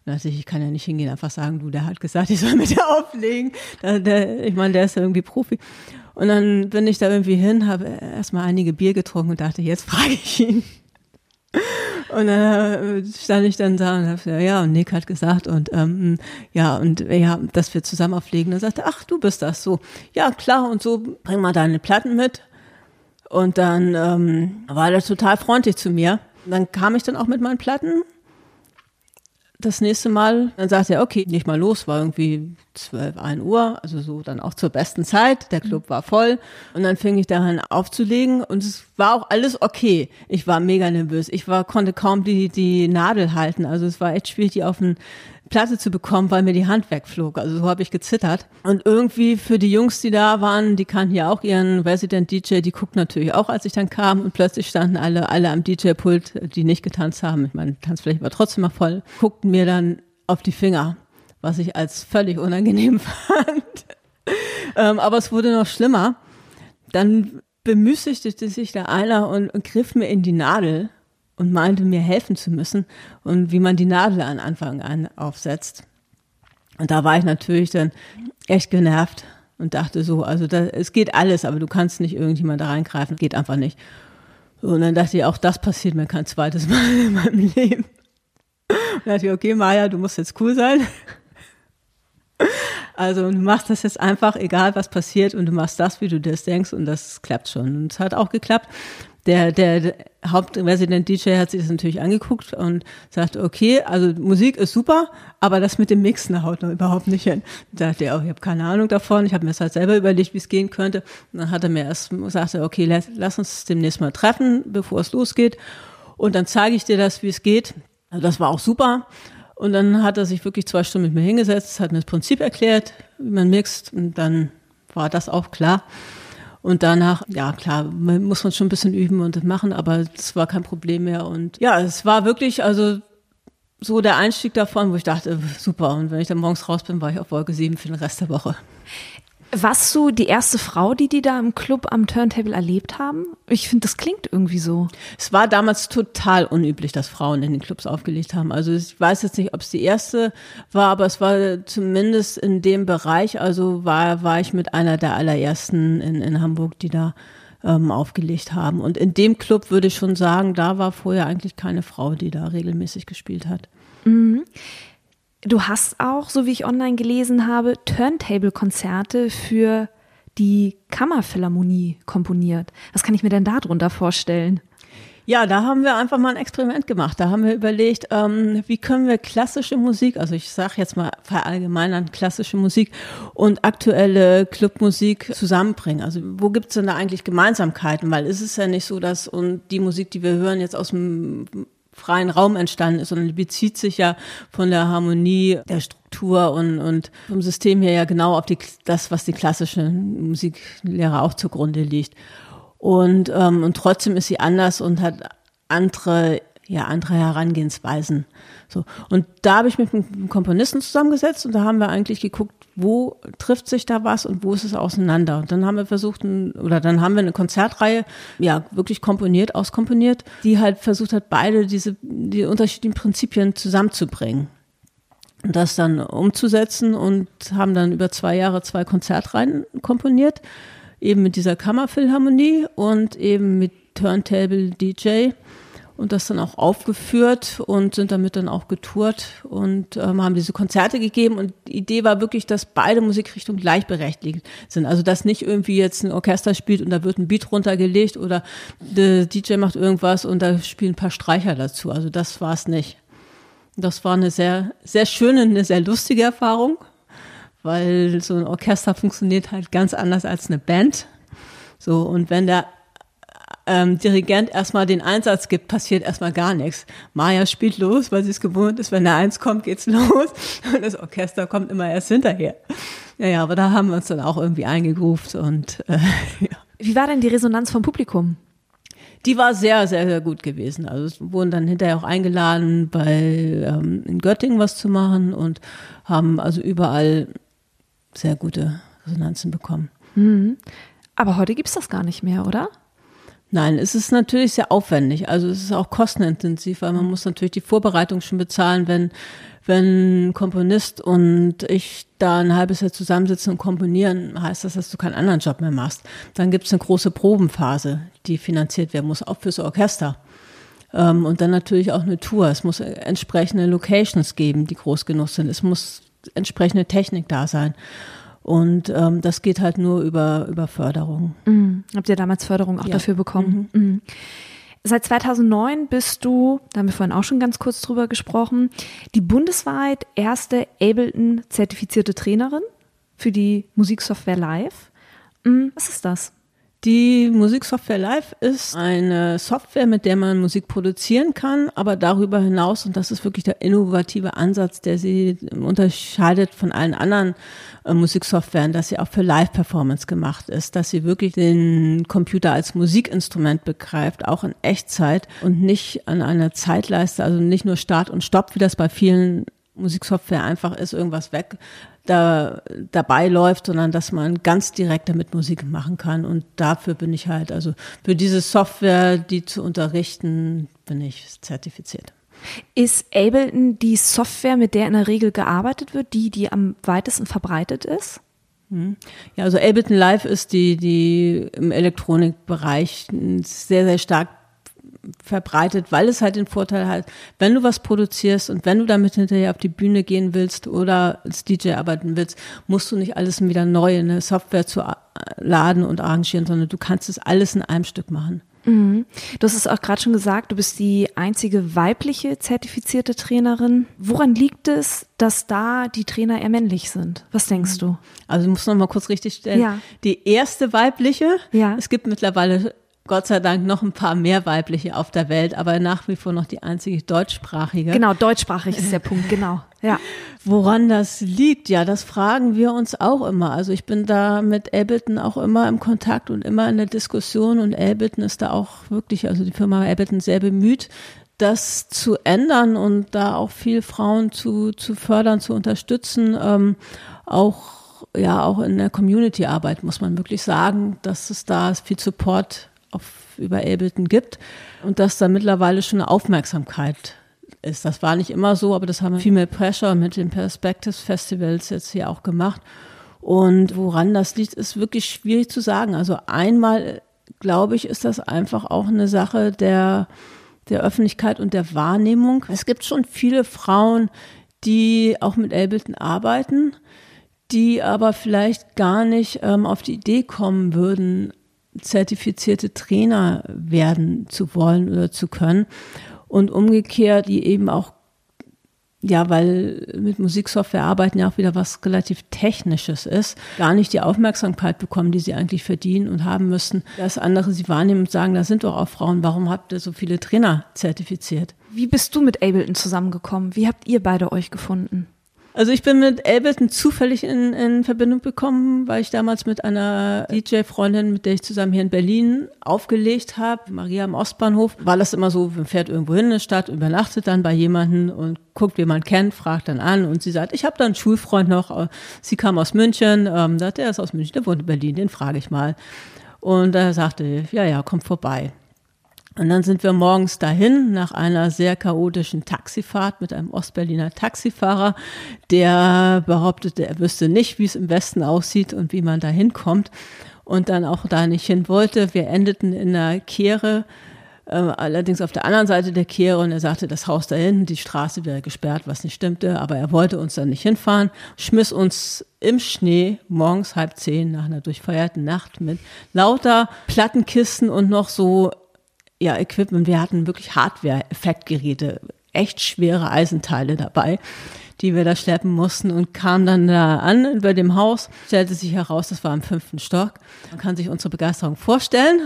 Speaker 1: da dachte ich, ich kann ja nicht hingehen, einfach sagen, du, der hat gesagt, ich soll mit dir auflegen. Der, der, ich meine, der ist ja irgendwie Profi. Und dann bin ich da irgendwie hin, habe erstmal einige Bier getrunken und dachte, jetzt frage ich ihn. Und dann stand ich dann da und gesagt, ja, und Nick hat gesagt und ähm, ja, und ja, dass wir zusammen auflegen. Dann sagte, ach, du bist das so. Ja, klar, und so, bring mal deine Platten mit. Und dann ähm, war er total freundlich zu mir. Dann kam ich dann auch mit meinen Platten das nächste Mal, dann sagte er, okay, nicht mal los, war irgendwie 12, 1 Uhr, also so dann auch zur besten Zeit. Der Club war voll und dann fing ich daran aufzulegen und es war auch alles okay. Ich war mega nervös. Ich war, konnte kaum die, die Nadel halten. Also es war echt schwierig, die auf den Platte zu bekommen, weil mir die Hand wegflog. Also so habe ich gezittert. Und irgendwie für die Jungs, die da waren, die kannten ja auch ihren Resident DJ, die guckten natürlich auch, als ich dann kam. Und plötzlich standen alle, alle am DJ-Pult, die nicht getanzt haben. Ich meine, Tanzfläche war trotzdem mal voll. Guckten mir dann auf die Finger, was ich als völlig unangenehm [LAUGHS] fand. ähm, aber es wurde noch schlimmer. Dann bemüßigte sich da einer und, und griff mir in die Nadel und meinte mir helfen zu müssen und wie man die Nadel an Anfang an aufsetzt. Und da war ich natürlich dann echt genervt und dachte so, also da, es geht alles, aber du kannst nicht irgendjemand da reingreifen, geht einfach nicht. Und dann dachte ich, auch das passiert mir kein zweites [LAUGHS] Mal in meinem Leben. Und dachte ich, okay, Maja, du musst jetzt cool sein. Also du machst das jetzt einfach, egal was passiert, und du machst das, wie du das denkst, und das klappt schon. Und es hat auch geklappt der, der, Hauptresident DJ hat sich das natürlich angeguckt und sagt, okay, also Musik ist super, aber das mit dem Mixen haut noch überhaupt nicht hin. Da dachte er, oh, ich habe keine Ahnung davon, ich habe mir das halt selber überlegt, wie es gehen könnte. Und dann hat er mir erst gesagt, okay, lass, lass uns demnächst mal treffen, bevor es losgeht. Und dann zeige ich dir das, wie es geht. Also das war auch super. Und dann hat er sich wirklich zwei Stunden mit mir hingesetzt, hat mir das Prinzip erklärt, wie man mixt. Und dann war das auch klar. Und danach, ja klar, muss man schon ein bisschen üben und das machen, aber es war kein Problem mehr. Und ja, es war wirklich, also so der Einstieg davon, wo ich dachte, super. Und wenn ich dann morgens raus bin, war ich auf Wolke 7 für den Rest der Woche.
Speaker 2: Warst du die erste Frau, die die da im Club am Turntable erlebt haben? Ich finde, das klingt irgendwie so.
Speaker 1: Es war damals total unüblich, dass Frauen in den Clubs aufgelegt haben. Also ich weiß jetzt nicht, ob es die erste war, aber es war zumindest in dem Bereich. Also war, war ich mit einer der allerersten in, in Hamburg, die da ähm, aufgelegt haben. Und in dem Club würde ich schon sagen, da war vorher eigentlich keine Frau, die da regelmäßig gespielt hat.
Speaker 2: Mhm. Du hast auch, so wie ich online gelesen habe, Turntable-Konzerte für die Kammerphilharmonie komponiert. Was kann ich mir denn darunter vorstellen?
Speaker 1: Ja, da haben wir einfach mal ein Experiment gemacht. Da haben wir überlegt, ähm, wie können wir klassische Musik, also ich sage jetzt mal verallgemeinern klassische Musik und aktuelle Clubmusik zusammenbringen. Also wo gibt es denn da eigentlich Gemeinsamkeiten? Weil es ist ja nicht so, dass und die Musik, die wir hören, jetzt aus dem freien Raum entstanden ist, sondern bezieht sich ja von der Harmonie der Struktur und, und vom System her ja genau auf die, das, was die klassische Musiklehre auch zugrunde liegt. Und, ähm, und trotzdem ist sie anders und hat andere, ja, andere Herangehensweisen. So. Und da habe ich mit einem Komponisten zusammengesetzt und da haben wir eigentlich geguckt, wo trifft sich da was und wo ist es auseinander. Und dann haben wir versucht, oder dann haben wir eine Konzertreihe, ja, wirklich komponiert, auskomponiert, die halt versucht hat, beide diese, die unterschiedlichen Prinzipien zusammenzubringen. Und das dann umzusetzen und haben dann über zwei Jahre zwei Konzertreihen komponiert, eben mit dieser Kammerphilharmonie und eben mit Turntable DJ und das dann auch aufgeführt und sind damit dann auch getourt und ähm, haben diese Konzerte gegeben. Und die Idee war wirklich, dass beide Musikrichtungen gleichberechtigt sind. Also dass nicht irgendwie jetzt ein Orchester spielt und da wird ein Beat runtergelegt oder der DJ macht irgendwas und da spielen ein paar Streicher dazu. Also das war es nicht. Das war eine sehr, sehr schöne, eine sehr lustige Erfahrung, weil so ein Orchester funktioniert halt ganz anders als eine Band. So, und wenn der ähm, Dirigent erstmal den Einsatz gibt, passiert erstmal gar nichts. Maya spielt los, weil sie es gewohnt ist, wenn der Eins kommt, geht's [LAUGHS] los und das Orchester kommt immer erst hinterher. Ja, ja, aber da haben wir uns dann auch irgendwie eingegruft und äh, [LAUGHS] ja.
Speaker 2: Wie war denn die Resonanz vom Publikum?
Speaker 1: Die war sehr, sehr, sehr gut gewesen. Also es wurden dann hinterher auch eingeladen, bei ähm, in Göttingen was zu machen und haben also überall sehr gute Resonanzen bekommen.
Speaker 2: Mhm. Aber heute gibt's das gar nicht mehr, oder?
Speaker 1: Nein, es ist natürlich sehr aufwendig. Also es ist auch kostenintensiv, weil man muss natürlich die Vorbereitung schon bezahlen, wenn, wenn Komponist und ich da ein halbes Jahr zusammensitzen und komponieren, heißt das, dass du keinen anderen Job mehr machst. Dann gibt es eine große Probenphase, die finanziert werden muss, auch fürs Orchester. Ähm, und dann natürlich auch eine Tour. Es muss entsprechende Locations geben, die groß genug sind. Es muss entsprechende Technik da sein. Und ähm, das geht halt nur über, über Förderung.
Speaker 2: Mhm. Habt ihr damals Förderung auch ja. dafür bekommen? Mhm. Mhm. Seit 2009 bist du, da haben wir vorhin auch schon ganz kurz drüber gesprochen, die bundesweit erste Ableton-zertifizierte Trainerin für die Musiksoftware Live. Mhm. Was ist das?
Speaker 1: Die Musiksoftware Live ist eine Software, mit der man Musik produzieren kann, aber darüber hinaus, und das ist wirklich der innovative Ansatz, der sie unterscheidet von allen anderen äh, Musiksoftwaren, dass sie auch für Live-Performance gemacht ist, dass sie wirklich den Computer als Musikinstrument begreift, auch in Echtzeit und nicht an einer Zeitleiste, also nicht nur Start und Stopp, wie das bei vielen Musiksoftware einfach ist, irgendwas weg da dabei läuft, sondern dass man ganz direkt damit Musik machen kann. Und dafür bin ich halt, also für diese Software, die zu unterrichten, bin ich zertifiziert.
Speaker 2: Ist Ableton die Software, mit der in der Regel gearbeitet wird, die, die am weitesten verbreitet ist?
Speaker 1: Hm. Ja, also Ableton Live ist die, die im Elektronikbereich sehr, sehr stark verbreitet, weil es halt den Vorteil hat, wenn du was produzierst und wenn du damit hinterher auf die Bühne gehen willst oder als DJ arbeiten willst, musst du nicht alles wieder neu in eine Software zu laden und arrangieren, sondern du kannst es alles in einem Stück machen.
Speaker 2: Mhm. Du hast es auch gerade schon gesagt, du bist die einzige weibliche zertifizierte Trainerin. Woran liegt es, dass da die Trainer eher männlich sind? Was denkst du?
Speaker 1: Also ich muss noch mal kurz richtig stellen. Ja. Die erste weibliche, ja. es gibt mittlerweile Gott sei Dank noch ein paar mehr weibliche auf der Welt, aber nach wie vor noch die einzige deutschsprachige.
Speaker 2: Genau, deutschsprachig ist der Punkt, [LAUGHS] genau. Ja.
Speaker 1: Woran das liegt, ja, das fragen wir uns auch immer. Also ich bin da mit Ableton auch immer im Kontakt und immer in der Diskussion und Ableton ist da auch wirklich, also die Firma Ableton sehr bemüht, das zu ändern und da auch viel Frauen zu, zu fördern, zu unterstützen, ähm, auch ja, auch in der Community-Arbeit muss man wirklich sagen, dass es da viel Support auf, über Ableton gibt und dass da mittlerweile schon eine Aufmerksamkeit ist. Das war nicht immer so, aber das haben wir Female Pressure mit den Perspectives Festivals jetzt hier auch gemacht. Und woran das liegt, ist wirklich schwierig zu sagen. Also einmal, glaube ich, ist das einfach auch eine Sache der, der Öffentlichkeit und der Wahrnehmung. Es gibt schon viele Frauen, die auch mit Ableton arbeiten, die aber vielleicht gar nicht ähm, auf die Idee kommen würden, zertifizierte Trainer werden zu wollen oder zu können. Und umgekehrt, die eben auch, ja, weil mit Musiksoftware arbeiten ja auch wieder was relativ Technisches ist, gar nicht die Aufmerksamkeit bekommen, die sie eigentlich verdienen und haben müssen, dass andere sie wahrnehmen und sagen, da sind doch auch Frauen, warum habt ihr so viele Trainer zertifiziert?
Speaker 2: Wie bist du mit Ableton zusammengekommen? Wie habt ihr beide euch gefunden?
Speaker 1: Also ich bin mit Ableton zufällig in, in Verbindung gekommen, weil ich damals mit einer DJ-Freundin, mit der ich zusammen hier in Berlin aufgelegt habe, Maria am Ostbahnhof, war das immer so, man fährt irgendwo hin in eine Stadt, übernachtet dann bei jemanden und guckt, wie man kennt, fragt dann an und sie sagt, ich habe da einen Schulfreund noch, sie kam aus München, ähm, sagt, der ist aus München, der wohnt in Berlin, den frage ich mal. Und er sagte, ja, ja, komm vorbei. Und dann sind wir morgens dahin nach einer sehr chaotischen Taxifahrt mit einem Ostberliner Taxifahrer, der behauptete, er wüsste nicht, wie es im Westen aussieht und wie man da hinkommt und dann auch da nicht hin wollte. Wir endeten in einer Kehre, äh, allerdings auf der anderen Seite der Kehre und er sagte, das Haus da hinten, die Straße wäre gesperrt, was nicht stimmte, aber er wollte uns dann nicht hinfahren, schmiss uns im Schnee morgens halb zehn nach einer durchfeierten Nacht mit lauter Plattenkisten und noch so ja, Equipment. Wir hatten wirklich Hardware-Effektgeräte, echt schwere Eisenteile dabei, die wir da schleppen mussten und kamen dann da an über dem Haus. Stellte sich heraus, das war im fünften Stock. Man kann sich unsere Begeisterung vorstellen,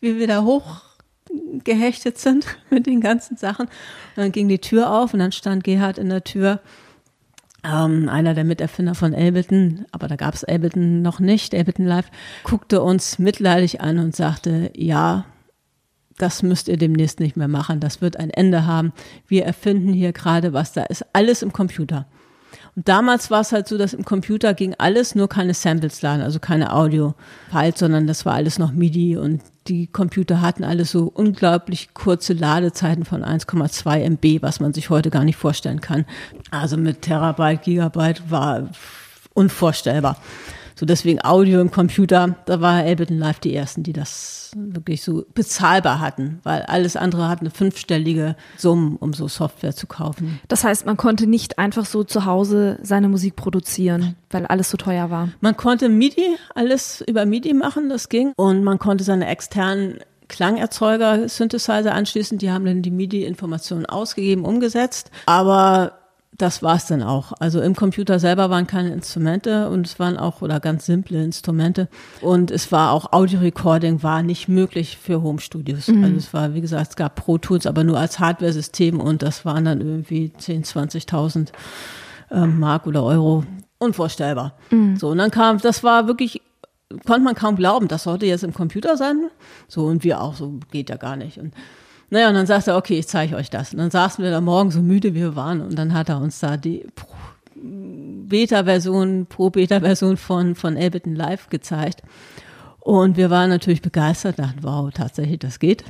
Speaker 1: wie wir da hochgehechtet sind [LAUGHS] mit den ganzen Sachen. Und dann ging die Tür auf und dann stand Gerhard in der Tür. Ähm, einer der Miterfinder von Ableton, aber da gab es Ableton noch nicht, Ableton Live, guckte uns mitleidig an und sagte, ja, das müsst ihr demnächst nicht mehr machen. Das wird ein Ende haben. Wir erfinden hier gerade was. Da ist alles im Computer. Und damals war es halt so, dass im Computer ging alles, nur keine Samples laden, also keine Audio-Files, sondern das war alles noch MIDI und die Computer hatten alles so unglaublich kurze Ladezeiten von 1,2 MB, was man sich heute gar nicht vorstellen kann. Also mit Terabyte, Gigabyte war unvorstellbar. So deswegen Audio im Computer, da war Ableton Live die ersten, die das wirklich so bezahlbar hatten, weil alles andere hat eine fünfstellige Summe, um so Software zu kaufen.
Speaker 2: Das heißt, man konnte nicht einfach so zu Hause seine Musik produzieren, weil alles so teuer war.
Speaker 1: Man konnte MIDI, alles über MIDI machen, das ging. Und man konnte seine externen Klangerzeuger, Synthesizer anschließen, die haben dann die MIDI-Informationen ausgegeben, umgesetzt. Aber das war's dann auch. Also im Computer selber waren keine Instrumente und es waren auch oder ganz simple Instrumente und es war auch Audio Recording war nicht möglich für Home Studios. Mhm. Also es war wie gesagt, es gab Pro Tools, aber nur als Hardware-System und das waren dann irgendwie 10, 20.000 äh, Mark oder Euro. Unvorstellbar. Mhm. So und dann kam, das war wirklich konnte man kaum glauben, das sollte jetzt im Computer sein. So und wir auch, so geht ja gar nicht. Und naja, und dann sagte er, okay, ich zeige euch das. Und dann saßen wir da morgen so müde, wie wir waren. Und dann hat er uns da die Beta-Version, Pro-Beta-Version von, von Ableton Live gezeigt. Und wir waren natürlich begeistert, dachten, wow, tatsächlich, das geht.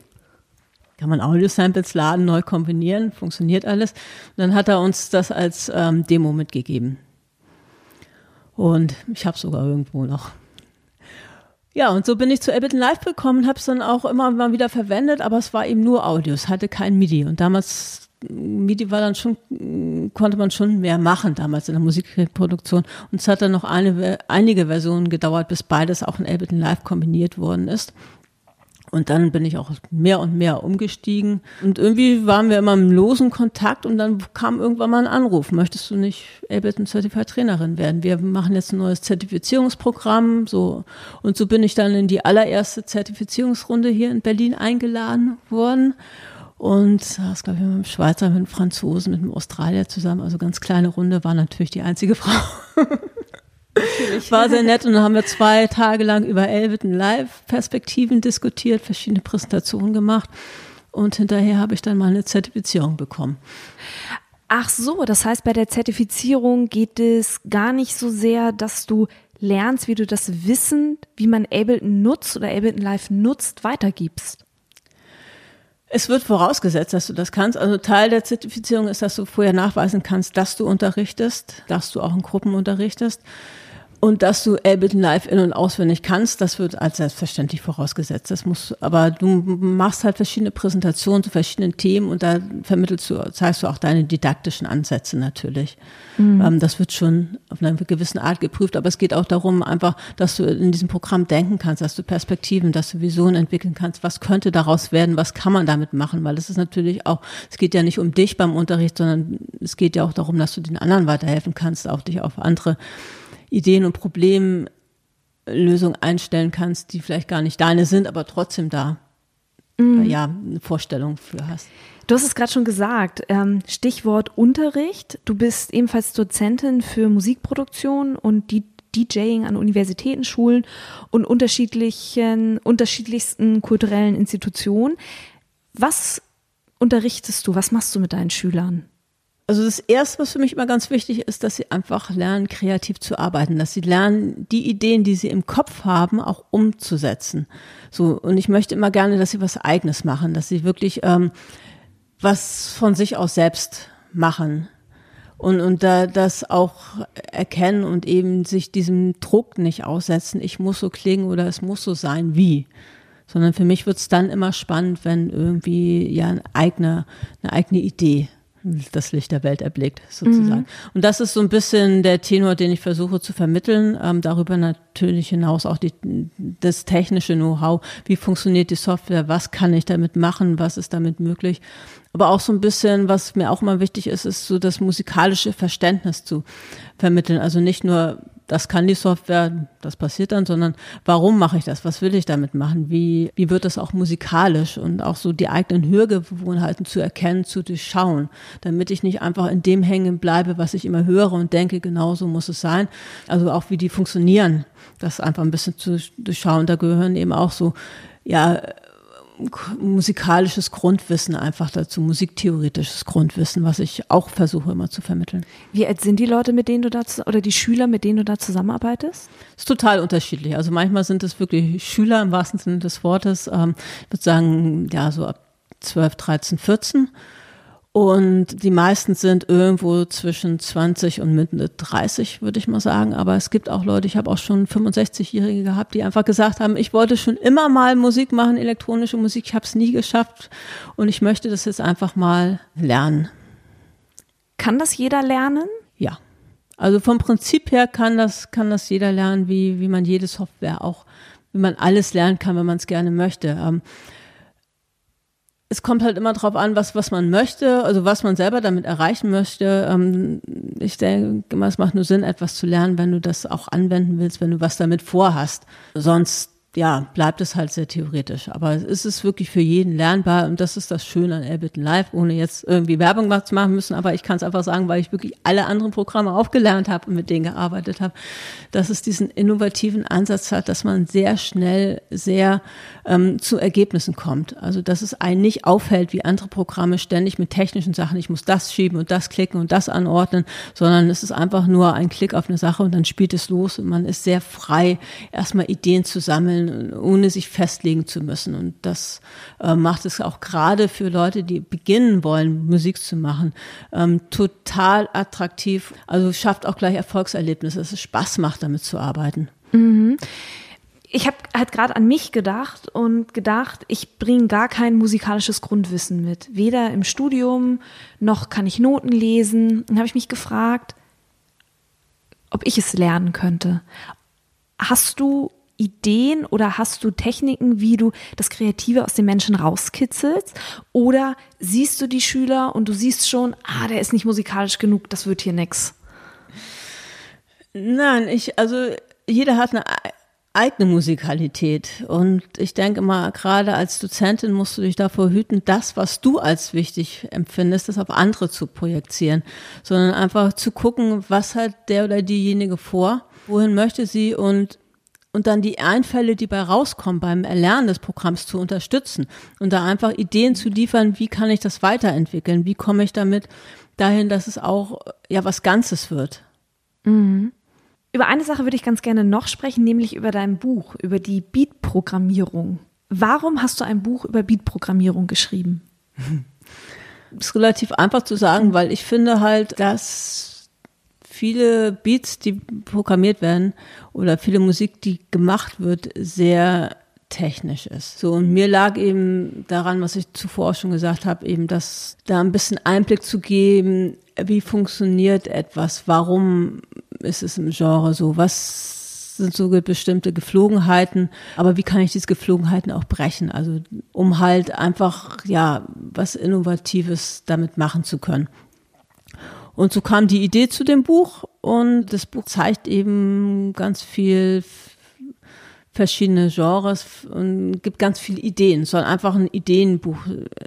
Speaker 1: Kann man Audio-Samples laden, neu kombinieren, funktioniert alles. Und dann hat er uns das als ähm, Demo mitgegeben. Und ich habe sogar irgendwo noch ja, und so bin ich zu Ableton Live gekommen, habe es dann auch immer mal wieder verwendet, aber es war eben nur Audio, es hatte kein MIDI. Und damals, MIDI war dann schon, konnte man schon mehr machen damals in der Musikproduktion. Und es hat dann noch eine, einige Versionen gedauert, bis beides auch in Ableton Live kombiniert worden ist. Und dann bin ich auch mehr und mehr umgestiegen. Und irgendwie waren wir immer im losen Kontakt und dann kam irgendwann mal ein Anruf. Möchtest du nicht Ableton Certified Trainerin werden? Wir machen jetzt ein neues Zertifizierungsprogramm, so. Und so bin ich dann in die allererste Zertifizierungsrunde hier in Berlin eingeladen worden. Und das glaube ich mit einem Schweizer, mit einem Franzosen, mit einem Australier zusammen. Also ganz kleine Runde, war natürlich die einzige [LAUGHS] Frau. Natürlich. War sehr nett und dann haben wir zwei Tage lang über Elviten Live-Perspektiven diskutiert, verschiedene Präsentationen gemacht und hinterher habe ich dann mal eine Zertifizierung bekommen.
Speaker 2: Ach so, das heißt, bei der Zertifizierung geht es gar nicht so sehr, dass du lernst, wie du das Wissen, wie man Ableton nutzt oder Ableton Live nutzt, weitergibst.
Speaker 1: Es wird vorausgesetzt, dass du das kannst. Also Teil der Zertifizierung ist, dass du vorher nachweisen kannst, dass du unterrichtest, dass du auch in Gruppen unterrichtest. Und dass du Ableton Live in- und auswendig kannst, das wird als selbstverständlich vorausgesetzt. Das muss, aber du machst halt verschiedene Präsentationen zu verschiedenen Themen und da vermittelst du, zeigst du auch deine didaktischen Ansätze natürlich. Mhm. Ähm, das wird schon auf eine gewisse Art geprüft, aber es geht auch darum, einfach, dass du in diesem Programm denken kannst, dass du Perspektiven, dass du Visionen entwickeln kannst. Was könnte daraus werden? Was kann man damit machen? Weil es ist natürlich auch, es geht ja nicht um dich beim Unterricht, sondern es geht ja auch darum, dass du den anderen weiterhelfen kannst, auch dich auf andere Ideen und Problemlösungen einstellen kannst, die vielleicht gar nicht deine sind, aber trotzdem da mhm. ja, eine Vorstellung für hast.
Speaker 2: Du hast es gerade schon gesagt, ähm, Stichwort Unterricht. Du bist ebenfalls Dozentin für Musikproduktion und die DJing an Universitäten, Schulen und unterschiedlichen, unterschiedlichsten kulturellen Institutionen. Was unterrichtest du? Was machst du mit deinen Schülern?
Speaker 1: Also das Erste, was für mich immer ganz wichtig ist, dass sie einfach lernen, kreativ zu arbeiten, dass sie lernen, die Ideen, die sie im Kopf haben, auch umzusetzen. So und ich möchte immer gerne, dass sie was Eigenes machen, dass sie wirklich ähm, was von sich aus selbst machen und und da das auch erkennen und eben sich diesem Druck nicht aussetzen. Ich muss so klingen oder es muss so sein wie sondern für mich wird es dann immer spannend, wenn irgendwie ja eine eigene, eine eigene Idee das Licht der Welt erblickt, sozusagen. Mhm. Und das ist so ein bisschen der Tenor, den ich versuche zu vermitteln. Ähm, darüber natürlich hinaus auch die, das technische Know-how. Wie funktioniert die Software? Was kann ich damit machen? Was ist damit möglich? Aber auch so ein bisschen, was mir auch immer wichtig ist, ist so das musikalische Verständnis zu vermitteln. Also nicht nur das kann die Software, das passiert dann, sondern warum mache ich das? Was will ich damit machen? Wie, wie wird das auch musikalisch und auch so die eigenen Hörgewohnheiten zu erkennen, zu durchschauen, damit ich nicht einfach in dem hängen bleibe, was ich immer höre und denke, genau so muss es sein. Also auch wie die funktionieren, das einfach ein bisschen zu durchschauen. Da gehören eben auch so, ja, musikalisches Grundwissen einfach dazu, musiktheoretisches Grundwissen, was ich auch versuche immer zu vermitteln.
Speaker 2: Wie alt sind die Leute, mit denen du da oder die Schüler, mit denen du da zusammenarbeitest?
Speaker 1: Das ist total unterschiedlich. Also manchmal sind es wirklich Schüler im wahrsten Sinne des Wortes. Ähm, ich würde sagen, ja, so ab 12, 13, 14. Und die meisten sind irgendwo zwischen 20 und Mitte 30, würde ich mal sagen. Aber es gibt auch Leute, ich habe auch schon 65-Jährige gehabt, die einfach gesagt haben, ich wollte schon immer mal Musik machen, elektronische Musik, ich habe es nie geschafft und ich möchte das jetzt einfach mal lernen.
Speaker 2: Kann das jeder lernen?
Speaker 1: Ja. Also vom Prinzip her kann das, kann das jeder lernen, wie, wie man jede Software auch, wie man alles lernen kann, wenn man es gerne möchte. Ähm, es kommt halt immer drauf an, was, was man möchte, also was man selber damit erreichen möchte. Ähm, ich denke immer, es macht nur Sinn, etwas zu lernen, wenn du das auch anwenden willst, wenn du was damit vorhast. Sonst ja, bleibt es halt sehr theoretisch. Aber es ist wirklich für jeden lernbar und das ist das Schöne an Ableton Live, ohne jetzt irgendwie Werbung zu machen müssen. Aber ich kann es einfach sagen, weil ich wirklich alle anderen Programme aufgelernt habe und mit denen gearbeitet habe, dass es diesen innovativen Ansatz hat, dass man sehr schnell sehr ähm, zu Ergebnissen kommt. Also dass es einen nicht aufhält, wie andere Programme ständig mit technischen Sachen, ich muss das schieben und das klicken und das anordnen, sondern es ist einfach nur ein Klick auf eine Sache und dann spielt es los und man ist sehr frei, erstmal Ideen zu sammeln ohne sich festlegen zu müssen. Und das äh, macht es auch gerade für Leute, die beginnen wollen, Musik zu machen, ähm, total attraktiv. Also schafft auch gleich Erfolgserlebnisse, dass es Spaß macht, damit zu arbeiten.
Speaker 2: Mhm. Ich habe halt gerade an mich gedacht und gedacht, ich bringe gar kein musikalisches Grundwissen mit. Weder im Studium noch kann ich Noten lesen. Und habe ich mich gefragt, ob ich es lernen könnte. Hast du Ideen oder hast du Techniken, wie du das Kreative aus den Menschen rauskitzelst? Oder siehst du die Schüler und du siehst schon, ah, der ist nicht musikalisch genug, das wird hier nix?
Speaker 1: Nein, ich, also jeder hat eine eigene Musikalität. Und ich denke mal, gerade als Dozentin musst du dich davor hüten, das, was du als wichtig empfindest, das auf andere zu projizieren, sondern einfach zu gucken, was hat der oder diejenige vor, wohin möchte sie und und dann die Einfälle, die bei rauskommen beim Erlernen des Programms zu unterstützen und da einfach Ideen zu liefern, wie kann ich das weiterentwickeln, wie komme ich damit dahin, dass es auch ja was Ganzes wird.
Speaker 2: Mhm. Über eine Sache würde ich ganz gerne noch sprechen, nämlich über dein Buch, über die Beat-Programmierung. Warum hast du ein Buch über Beat-Programmierung geschrieben? [LAUGHS]
Speaker 1: Das ist relativ einfach zu sagen, weil ich finde halt, dass viele Beats, die programmiert werden oder viele Musik, die gemacht wird, sehr technisch ist. So, und mir lag eben daran, was ich zuvor auch schon gesagt habe, eben das da ein bisschen Einblick zu geben, wie funktioniert etwas, warum ist es im Genre so, was sind so bestimmte Geflogenheiten, aber wie kann ich diese Geflogenheiten auch brechen? Also um halt einfach ja was Innovatives damit machen zu können. Und so kam die Idee zu dem Buch und das Buch zeigt eben ganz viel verschiedene Genres und gibt ganz viele Ideen. Es soll einfach ein Ideenbuch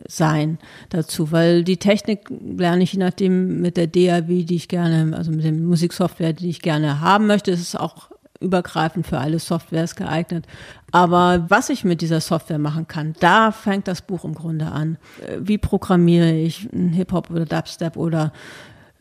Speaker 1: sein dazu, weil die Technik lerne ich je nachdem mit der DAW, die ich gerne, also mit der Musiksoftware, die ich gerne haben möchte. Es ist auch übergreifend für alle Softwares geeignet. Aber was ich mit dieser Software machen kann, da fängt das Buch im Grunde an. Wie programmiere ich Hip-Hop oder Dubstep oder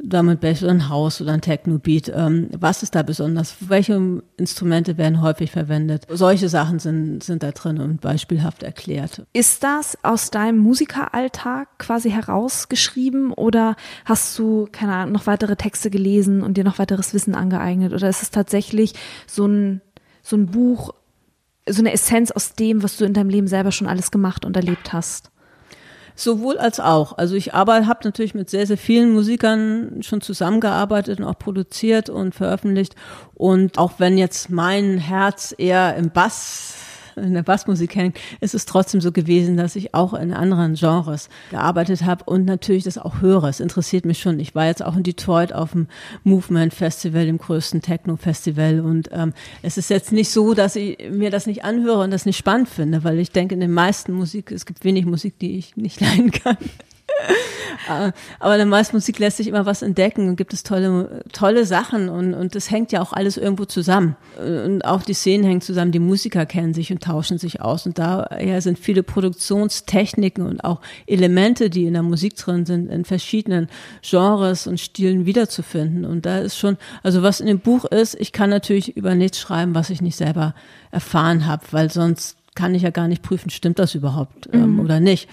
Speaker 1: damit Bass oder ein Haus oder ein Techno-Beat. Ähm, was ist da besonders? Welche Instrumente werden häufig verwendet? Solche Sachen sind, sind da drin und beispielhaft erklärt.
Speaker 2: Ist das aus deinem Musikeralltag quasi herausgeschrieben oder hast du, keine Ahnung, noch weitere Texte gelesen und dir noch weiteres Wissen angeeignet? Oder ist es tatsächlich so ein, so ein Buch, so eine Essenz aus dem, was du in deinem Leben selber schon alles gemacht und erlebt hast?
Speaker 1: Sowohl als auch. Also ich arbeite, habe natürlich mit sehr, sehr vielen Musikern schon zusammengearbeitet und auch produziert und veröffentlicht. Und auch wenn jetzt mein Herz eher im Bass in der Bassmusik hängt, ist es trotzdem so gewesen, dass ich auch in anderen Genres gearbeitet habe und natürlich das auch höre. Es interessiert mich schon. Ich war jetzt auch in Detroit auf dem Movement Festival, dem größten Techno-Festival und ähm, es ist jetzt nicht so, dass ich mir das nicht anhöre und das nicht spannend finde, weil ich denke, in den meisten Musik, es gibt wenig Musik, die ich nicht [LAUGHS] leiden kann. Äh, [LAUGHS] aber in der meisten Musik lässt sich immer was entdecken und gibt es tolle, tolle Sachen und, und das hängt ja auch alles irgendwo zusammen. Und auch die Szenen hängen zusammen, die Musiker kennen sich und tauschen sich aus und daher sind viele Produktionstechniken und auch Elemente, die in der Musik drin sind, in verschiedenen Genres und Stilen wiederzufinden. Und da ist schon, also was in dem Buch ist, ich kann natürlich über nichts schreiben, was ich nicht selber erfahren habe, weil sonst kann ich ja gar nicht prüfen, stimmt das überhaupt ähm, mhm. oder nicht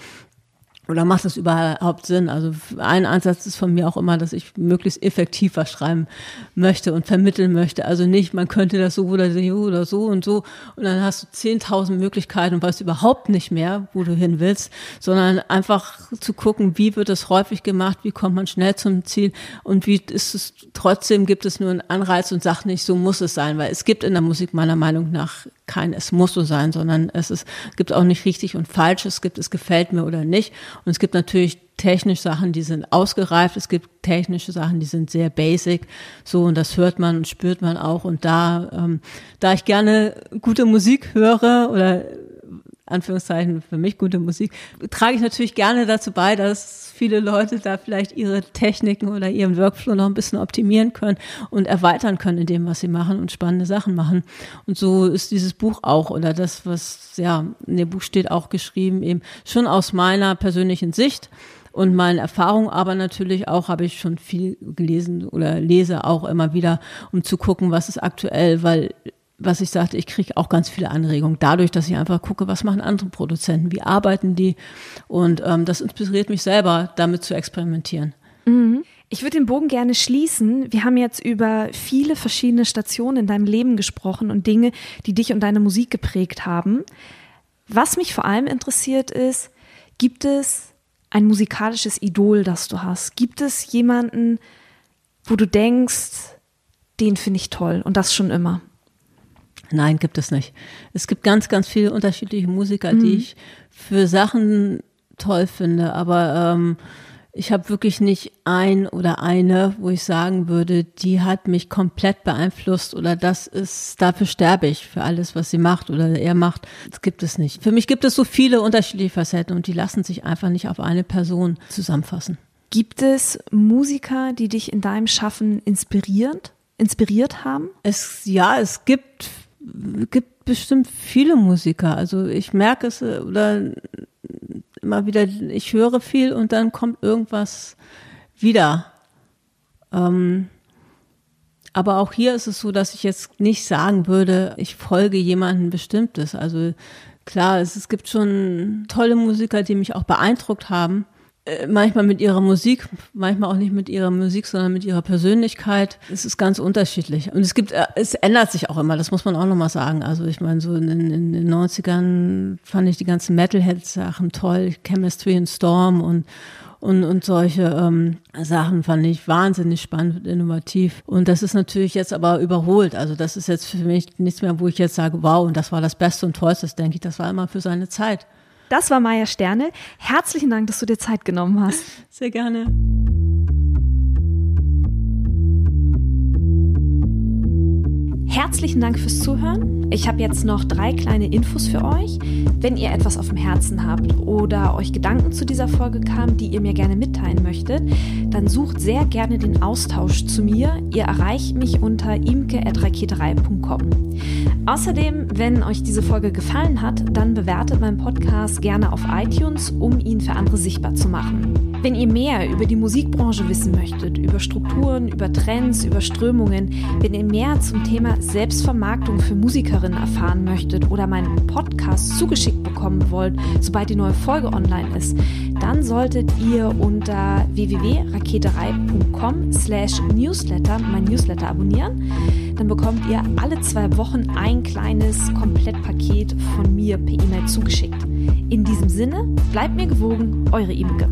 Speaker 1: oder macht das überhaupt Sinn? Also ein Ansatz ist von mir auch immer, dass ich möglichst effektiv was schreiben möchte und vermitteln möchte. Also nicht, man könnte das so oder so oder so und so und dann hast du 10.000 Möglichkeiten und weißt überhaupt nicht mehr, wo du hin willst, sondern einfach zu gucken, wie wird es häufig gemacht, wie kommt man schnell zum Ziel und wie ist es trotzdem gibt es nur einen Anreiz und sagt nicht, so muss es sein, weil es gibt in der Musik meiner Meinung nach kein es muss so sein, sondern es ist, gibt auch nicht richtig und falsch, es gibt es gefällt mir oder nicht. Und es gibt natürlich technische Sachen, die sind ausgereift, es gibt technische Sachen, die sind sehr basic, so und das hört man und spürt man auch. Und da, ähm, da ich gerne gute Musik höre oder Anführungszeichen für mich gute Musik, trage ich natürlich gerne dazu bei, dass viele Leute da vielleicht ihre Techniken oder ihren Workflow noch ein bisschen optimieren können und erweitern können in dem, was sie machen und spannende Sachen machen. Und so ist dieses Buch auch oder das, was ja in dem Buch steht, auch geschrieben, eben schon aus meiner persönlichen Sicht und meinen Erfahrungen, aber natürlich auch habe ich schon viel gelesen oder lese auch immer wieder, um zu gucken, was ist aktuell, weil was ich sagte, ich kriege auch ganz viele Anregungen dadurch, dass ich einfach gucke, was machen andere Produzenten, wie arbeiten die und ähm, das inspiriert mich selber, damit zu experimentieren.
Speaker 2: Mhm. Ich würde den Bogen gerne schließen. Wir haben jetzt über viele verschiedene Stationen in deinem Leben gesprochen und Dinge, die dich und deine Musik geprägt haben. Was mich vor allem interessiert ist, gibt es ein musikalisches Idol, das du hast? Gibt es jemanden, wo du denkst, den finde ich toll und das schon immer?
Speaker 1: Nein, gibt es nicht. Es gibt ganz, ganz viele unterschiedliche Musiker, mhm. die ich für Sachen toll finde, aber ähm, ich habe wirklich nicht ein oder eine, wo ich sagen würde, die hat mich komplett beeinflusst oder das ist, dafür sterbe ich für alles, was sie macht oder er macht. Das gibt es nicht. Für mich gibt es so viele unterschiedliche Facetten und die lassen sich einfach nicht auf eine Person zusammenfassen.
Speaker 2: Gibt es Musiker, die dich in deinem Schaffen inspiriert, inspiriert haben?
Speaker 1: Es, ja, es gibt gibt bestimmt viele Musiker. Also ich merke es äh, oder immer wieder, ich höre viel und dann kommt irgendwas wieder. Ähm, aber auch hier ist es so, dass ich jetzt nicht sagen würde, ich folge jemandem Bestimmtes. Also klar, es, es gibt schon tolle Musiker, die mich auch beeindruckt haben. Äh, manchmal mit ihrer Musik, manchmal auch nicht mit ihrer Musik, sondern mit ihrer Persönlichkeit. Es ist ganz unterschiedlich. Und es gibt, äh, es ändert sich auch immer, das muss man auch nochmal sagen. Also ich meine, so in, in, den 90ern fand ich die ganzen Metalhead-Sachen toll, Chemistry and Storm und und, und solche ähm, Sachen fand ich wahnsinnig spannend und innovativ. Und das ist natürlich jetzt aber überholt. Also das ist jetzt für mich nichts mehr, wo ich jetzt sage, wow, und das war das Beste und Tollste, denke ich, das war immer für seine Zeit.
Speaker 2: Das war Maya Sterne. Herzlichen Dank, dass du dir Zeit genommen hast.
Speaker 1: Sehr gerne.
Speaker 2: Herzlichen Dank fürs Zuhören. Ich habe jetzt noch drei kleine Infos für euch. Wenn ihr etwas auf dem Herzen habt oder euch Gedanken zu dieser Folge kamen, die ihr mir gerne mitteilen möchtet, dann sucht sehr gerne den Austausch zu mir. Ihr erreicht mich unter imke.raketerei.com. Außerdem, wenn euch diese Folge gefallen hat, dann bewertet meinen Podcast gerne auf iTunes, um ihn für andere sichtbar zu machen. Wenn ihr mehr über die Musikbranche wissen möchtet, über Strukturen, über Trends, über Strömungen, wenn ihr mehr zum Thema Selbstvermarktung für Musikerinnen erfahren möchtet oder meinen Podcast zugeschickt bekommen wollt, sobald die neue Folge online ist, dann solltet ihr unter www.raketerei.com slash newsletter mein Newsletter abonnieren. Dann bekommt ihr alle zwei Wochen ein kleines Komplettpaket von mir per E-Mail zugeschickt. In diesem Sinne, bleibt mir gewogen, eure Imke.